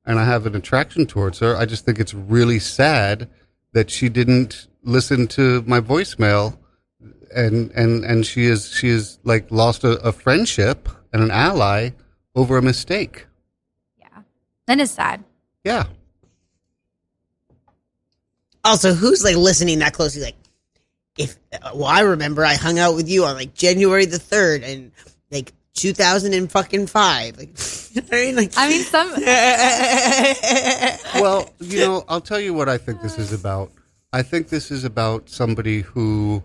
and I have an attraction towards her. I just think it's really sad that she didn't listen to my voicemail and and and she is she is like lost a, a friendship and an ally over a mistake. Yeah. That is sad. Yeah. Also, who's like listening that closely? Like, if uh, well, I remember I hung out with you on like January the third and like two thousand and fucking five. Like, you know I mean, like, I mean, some. well, you know, I'll tell you what I think this is about. I think this is about somebody who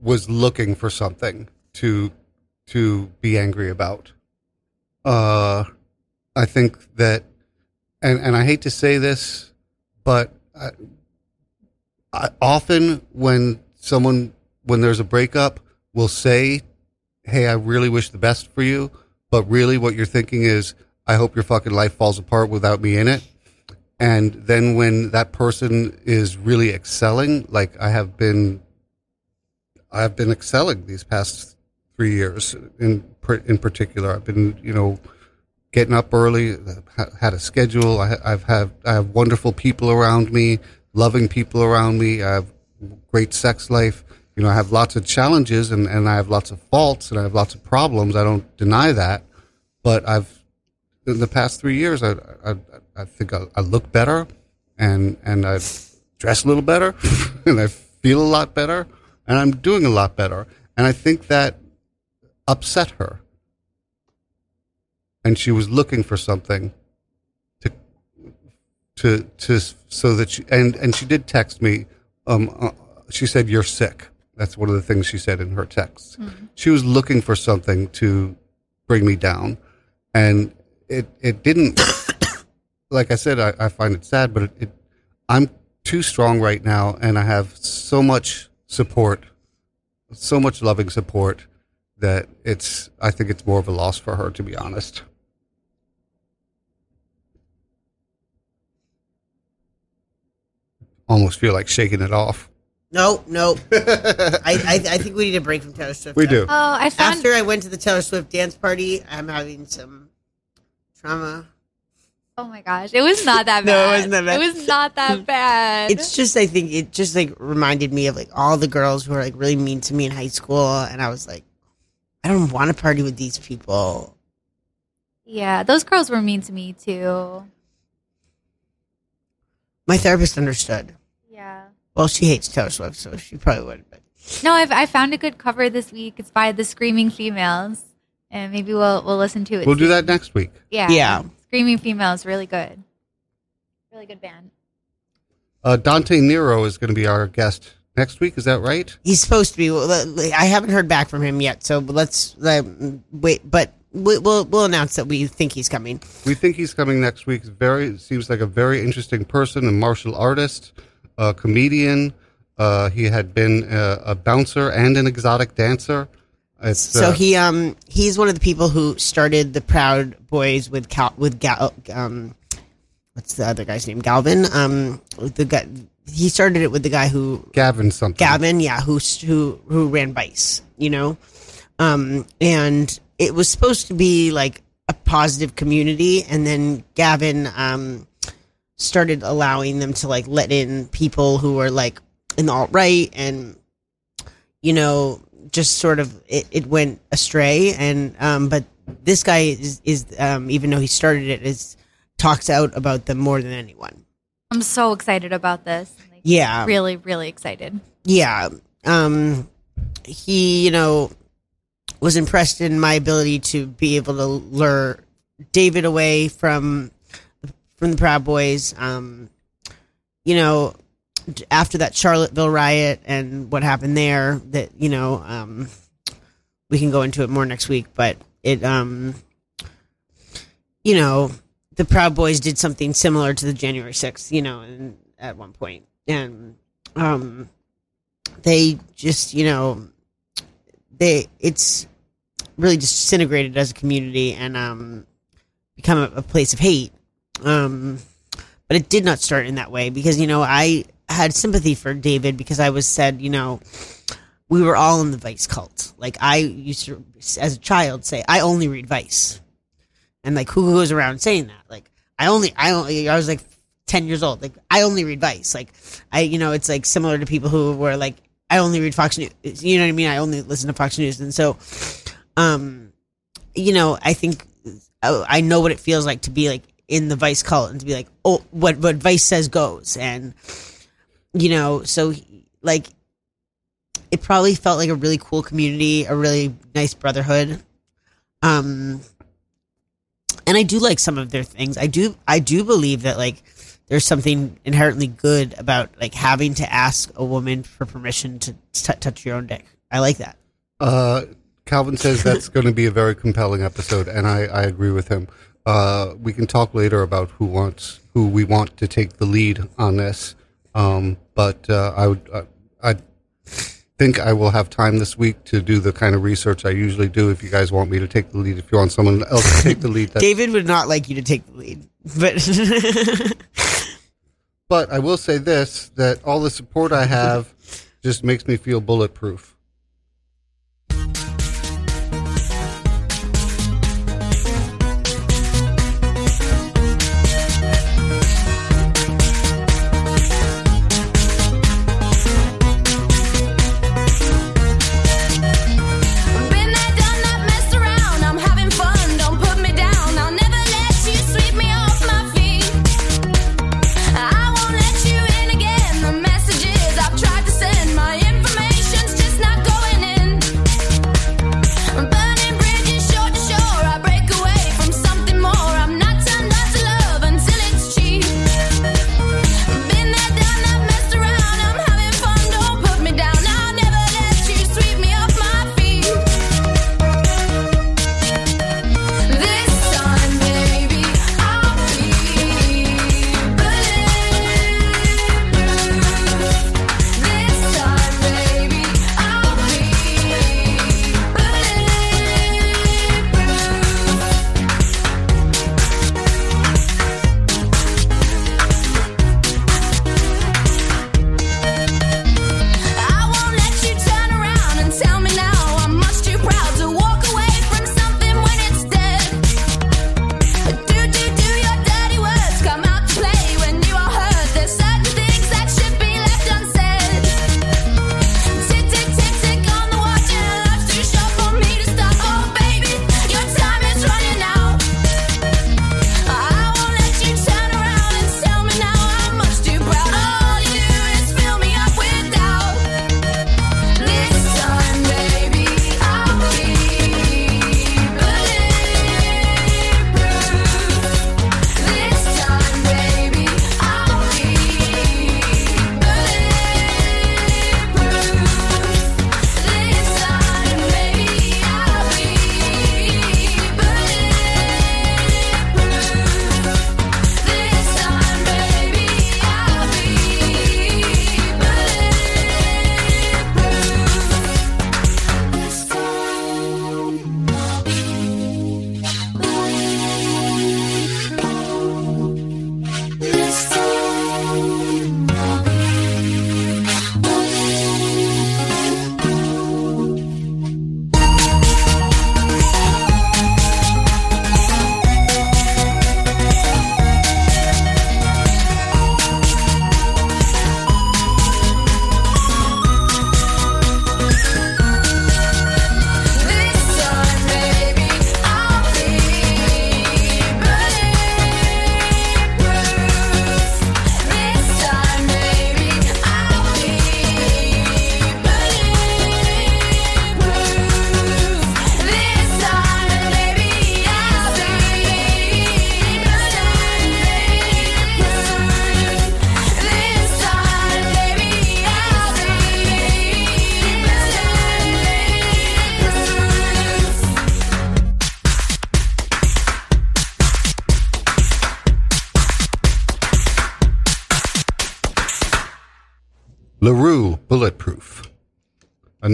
was looking for something to to be angry about. Uh, I think that, and and I hate to say this, but I, I, often when someone when there's a breakup will say, "Hey, I really wish the best for you," but really what you're thinking is, "I hope your fucking life falls apart without me in it." And then when that person is really excelling, like I have been, I have been excelling these past three years in in particular. I've been, you know, getting up early, had a schedule. I, I've had I have wonderful people around me, loving people around me. I have great sex life. You know, I have lots of challenges and, and I have lots of faults and I have lots of problems. I don't deny that, but I've in the past three years, I I, I think I, I look better and and I dress a little better and I feel a lot better and I'm doing a lot better. And I think that upset her and she was looking for something to to to so that she and and she did text me um uh, she said you're sick that's one of the things she said in her texts mm-hmm. she was looking for something to bring me down. And it it didn't like i said i, I find it sad but it, it i'm too strong right now and i have so much support so much loving support that it's i think it's more of a loss for her to be honest. Almost feel like shaking it off no, no. I, I I think we need a break from Taylor Swift. we do Oh, I found. After I went to the Taylor Swift dance party, I'm having some trauma. oh my gosh, it was not that bad. No, it wasn't that bad. It was not that bad. It's just I think it just like reminded me of like all the girls who were like really mean to me in high school, and I was like, I don't want to party with these people. yeah, those girls were mean to me too. My therapist understood. Yeah. Well, she hates Taylor Swift, so she probably would. But No, I've I found a good cover this week. It's by the Screaming Females, and maybe we'll we'll listen to it. we'll do that next week Yeah. Yeah. Screaming Females, really good. Really good band. uh, dante nero is going to be our guest next week is that right he's supposed to be. well, I haven't heard back from him yet, so let's uh, wait. But we- we'll we'll announce that we think he's coming. we think he's coming next week very seems like a very interesting person a martial artist a comedian. Uh, he had been a, a bouncer and an exotic dancer. It's, So uh, he um he's one of the people who started the Proud Boys with Cal with Gal um what's the other guy's name? Galvin? Um the guy he started it with the guy who gavin something. Gavin yeah who who who ran Vice you know? Um and it was supposed to be like a positive community. And then Gavin um started allowing them to like let in people who were like in the alt right and you know just sort of it, it went astray and um but this guy is is um even though he started it is talks out about them more than anyone I'm so excited about this. Like, yeah Really, really excited. yeah um he you know was impressed in my ability to be able to lure David away from from the Proud Boys. Um, you know, after that Charlottesville riot and what happened there, that you know, um, we can go into it more next week. But it, um, you know, the Proud Boys did something similar to the January sixth. You know, and at one point, and um, they just, you know, they it's really disintegrated as a community and um, become a, a place of hate. Um, but it did not start in that way because you know I had sympathy for David because I was said you know we were all in the Vice cult. Like I used to, as a child, say I only read Vice, and like who goes around saying that? Like I only, I only, I was like ten years old. Like I only read Vice. Like I, you know, it's like similar to people who were like I only read Fox News. You know what I mean? I only listen to Fox News, and so, um, you know, I think oh, I know what it feels like to be like in the Vice cult and to be like, oh, what what Vice says goes, and you know, so like it probably felt like a really cool community, a really nice brotherhood. Um, and I do like some of their things. I do, I do believe that like there's something inherently good about like having to ask a woman for permission to t- touch your own dick. I like that. Uh, Calvin says that's going to be a very compelling episode, and I, I agree with him. Uh, we can talk later about who wants who we want to take the lead on this. Um, but uh, I would uh, I think I will have time this week to do the kind of research I usually do. If you guys want me to take the lead, if you want someone else to take the lead, David would not like you to take the lead, but But I will say this: that all the support I have just makes me feel bulletproof.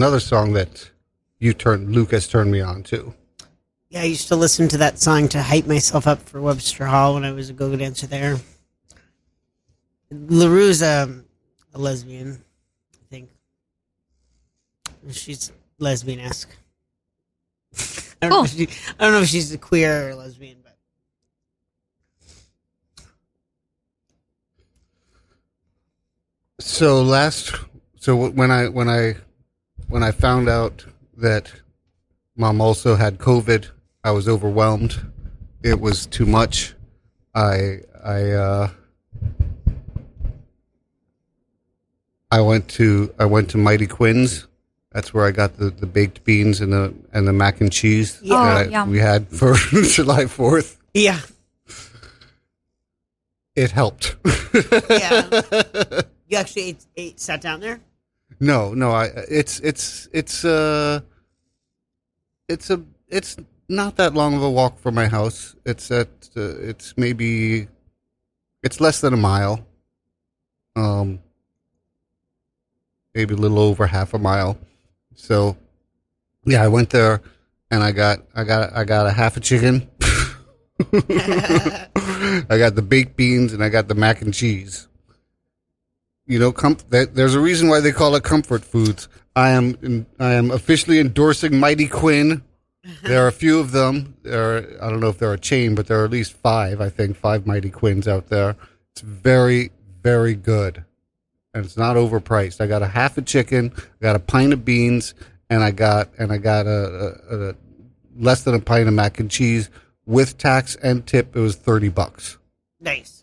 Another song that you turned, Lucas turned me on to. Yeah, I used to listen to that song to hype myself up for Webster Hall when I was a go-go dancer there. La Roux's a, a lesbian, I think. She's lesbian-esque. I don't, know Cool. if oh. she, I don't know if she's a queer or lesbian, but So last, so when I when I when I found out that mom also had COVID, I was overwhelmed. It was too much. I I uh, I went to I went to Mighty Quinn's. That's where I got the, the baked beans and the and the mac and cheese Yeah. Oh, I- we had for July Fourth. yeah, It helped. yeah. you actually ate, ate, sat down there. No, no, I it's it's it's uh it's a it's not that long of a walk from my house. It's at uh, it's maybe it's less than a mile. Um maybe a little over half a mile. So yeah, I went there and I got I got I got a half a chicken. I got the baked beans and I got the mac and cheese you know, com- that, there's a reason why they call it comfort foods. I am in, I am officially endorsing Mighty Quinn. There are a few of them. There, are, I don't know if they're a chain, but there are at least five. I think five Mighty Quinns out there. It's very, very good, and it's not overpriced. I got a half a chicken, I got a pint of beans, and I got and I got a, a, a less than a pint of mac and cheese with tax and tip. It was thirty bucks, Nice.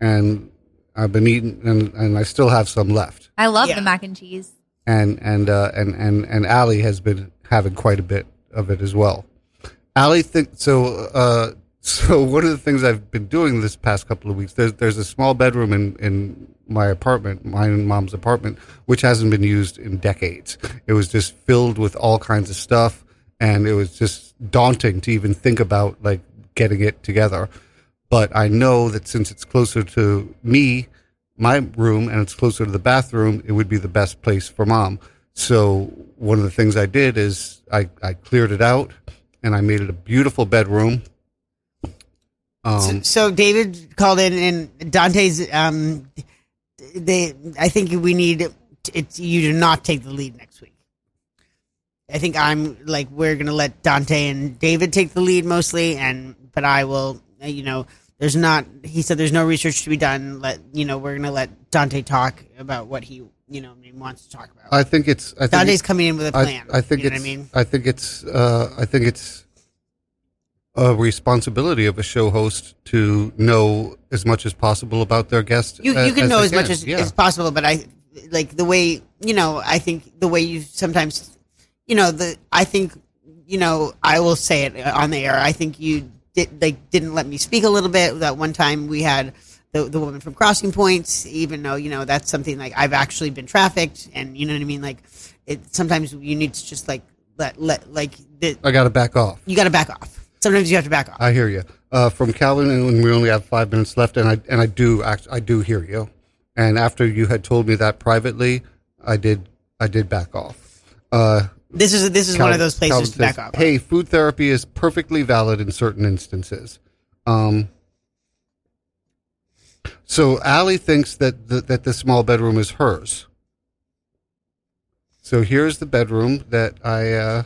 and I've been eating, and, and I still have some left. I love Yeah. the mac and cheese. and and uh, and and and Allie has been having quite a bit of it as well. Allie think so. Uh, so one of the things I've been doing this past couple of weeks, there's there's a small bedroom in in my apartment, mine and mom's apartment, which hasn't been used in decades. It was just filled with all kinds of stuff, and it was just daunting to even think about like getting it together. But I know that since it's closer to me, my room, and it's closer to the bathroom, it would be the best place for mom. So one of the things I did is I, I cleared it out and I made it a beautiful bedroom. So, Um, so David called in, and Dante's. Um, they, I think we need it's you to not take the lead next week. I think I'm like we're gonna let Dante and David take the lead mostly, and but I will. You know, there's not. He said there's no research to be done. Let you know we're gonna let Dante talk about what he you know I mean, wants to talk about. I think it's. I think Dante's coming in with a I, plan. I think you know it's. I mean. I think it's. Uh, I think it's a responsibility of a show host to know as much as possible about their guest. you you can as know as much as, Yeah. as possible, but I like the way you know. I think the way you sometimes, you know, the I think you know. I will say it on the air. I think you did like didn't let me speak a little bit. That one time we had the the woman from Crossing Points, even though you know that's something like I've actually been trafficked, and you know what I mean. Like it sometimes you need to just like let let like the, I got to back off. you got to back off. Sometimes you have to back off. I hear you. Uh, from Calvin, and we only have five minutes left, and I and I do act, I do hear you. And after you had told me that privately, I did I did back off. Uh, this is this is one of those places Calvin to back says, off. Hey, food therapy is perfectly valid in certain instances. Um, so Allie thinks that the, that the small bedroom is hers. So here's the bedroom that I. Uh,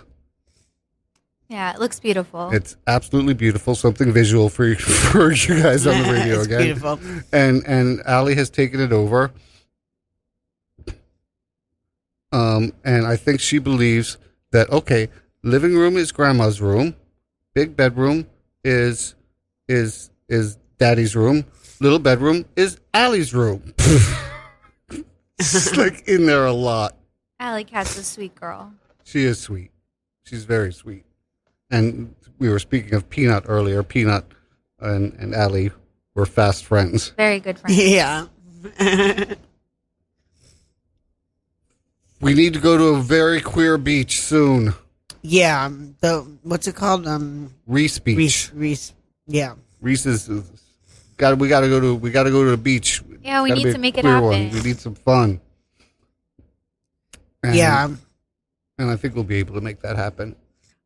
Yeah, it looks beautiful. it's absolutely beautiful. Something visual for you, for you guys on the radio It's again. beautiful. And and Allie has taken it over. Um, and I think she believes that okay, living room is grandma's room, big bedroom is is is daddy's room, little bedroom is Allie's room. it's like in there a lot. Alley Cat's a sweet girl. She is sweet. She's very sweet. And we were speaking of Peanut earlier. Peanut and, and Allie were fast friends. Very good friend. Yeah. We need to go to a very queer beach soon. Yeah, um, the what's it called? Um, Riis Beach. Riis. Riis. Yeah, Riis is got. We got to go to. We got to go to the beach. Yeah, we Gotta need to make it queer happen. We need some fun. And, yeah, and I think we'll be able to make that happen.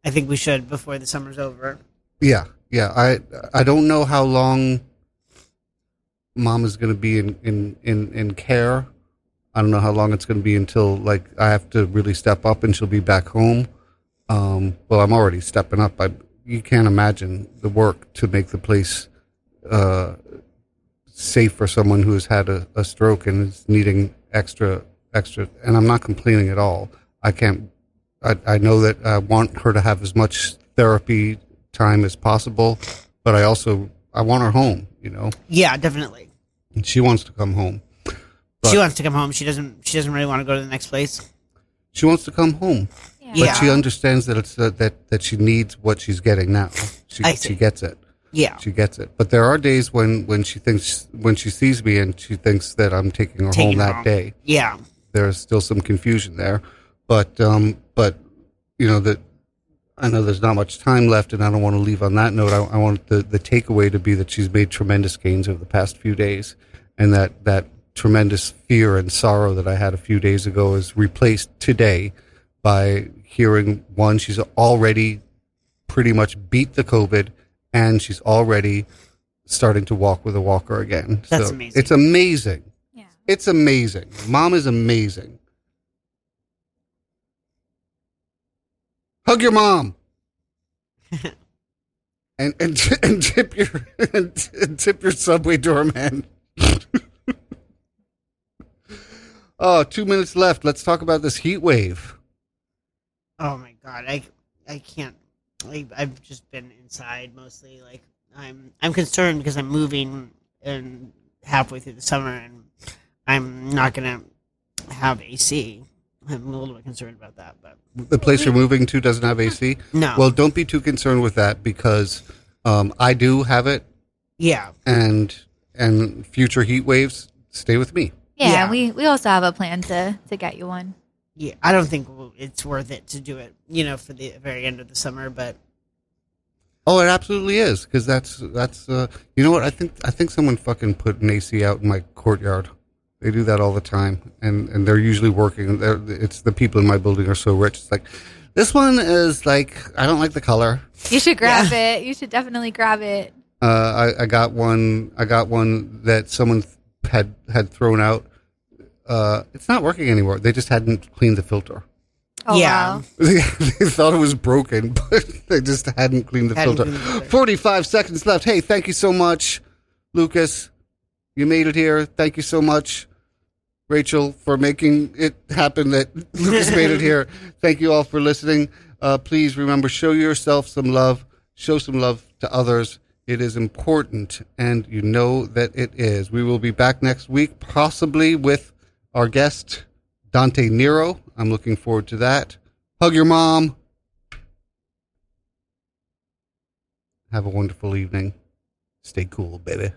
I think we should before the summer's over. Yeah, yeah. I I don't know how long mom is going to be in, in in in care. I don't know how long it's going to be until like I have to really step up and she'll be back home. Um, well, I'm already stepping up. I you can't imagine the work to make the place uh, safe for someone who has had a, a stroke and is needing extra extra. And I'm not complaining at all. I can't. I, I know that I want her to have as much therapy time as possible, but I also I want her home. You know, Yeah, definitely. and she wants to come home. But- she wants to come home. She doesn't. She doesn't really want to go to the next place. She wants to come home, Yeah. but Yeah. she understands that it's uh, that that she needs what she's getting now. She I see. she gets it. Yeah, She gets it. But there are days when when she thinks when she sees me and she thinks that I'm taking her Taking home her that home. day. yeah, There's still some confusion there, but um, but you know that I know there's not much time left, and I don't want to leave on that note. I, I want the the takeaway to be that she's made tremendous gains over the past few days, and that that tremendous fear and sorrow that I had a few days ago is replaced today by hearing one. She's already pretty much beat the COVID, and she's already starting to walk with a walker again. That's so amazing. It's amazing. Yeah. It's amazing. Mom is amazing. Hug your mom. and and and tip your and, and tip your subway doorman. Oh, two minutes left. Let's talk about this heat wave. Oh my god, I I can't. I, I've just been inside mostly. Like I'm I'm concerned because I'm moving and halfway through the summer and I'm not gonna have AC. I'm a little bit concerned about that, but The place you're moving to doesn't have AC. no. Well, don't be too concerned with that because um, I do have it, yeah, and and future heat waves stay with me. Yeah, Yeah. we we also have a plan to to get you one. yeah. I don't think it's worth it to do it. You know, for the very end of the summer, but Oh, it absolutely is because that's that's uh, you know what I think I think someone fucking put an AC out in my courtyard. They do that all the time, and and they're usually working. They're, it's the people in my building are so rich. It's like this one is like I don't like the color. You should grab it. You should definitely grab it. Uh, I, I got one. I got one that someone had had thrown out. Uh, it's not working anymore. They just hadn't cleaned the filter. Oh Yeah. wow. they thought it was broken, but they just hadn't cleaned the Hadn't filter. cleaned the 45 seconds left. Hey, thank you so much, Lucas. You made it here. Thank you so much, Rachel, for making it happen that Lucas made it here. Thank you all for listening. Uh, please remember, show yourself some love, show some love to others. It is important, and you know that it is. We will be back next week, possibly with our guest, Dante Nero. I'm looking forward to that. Hug your mom. Have a wonderful evening. Stay cool, baby.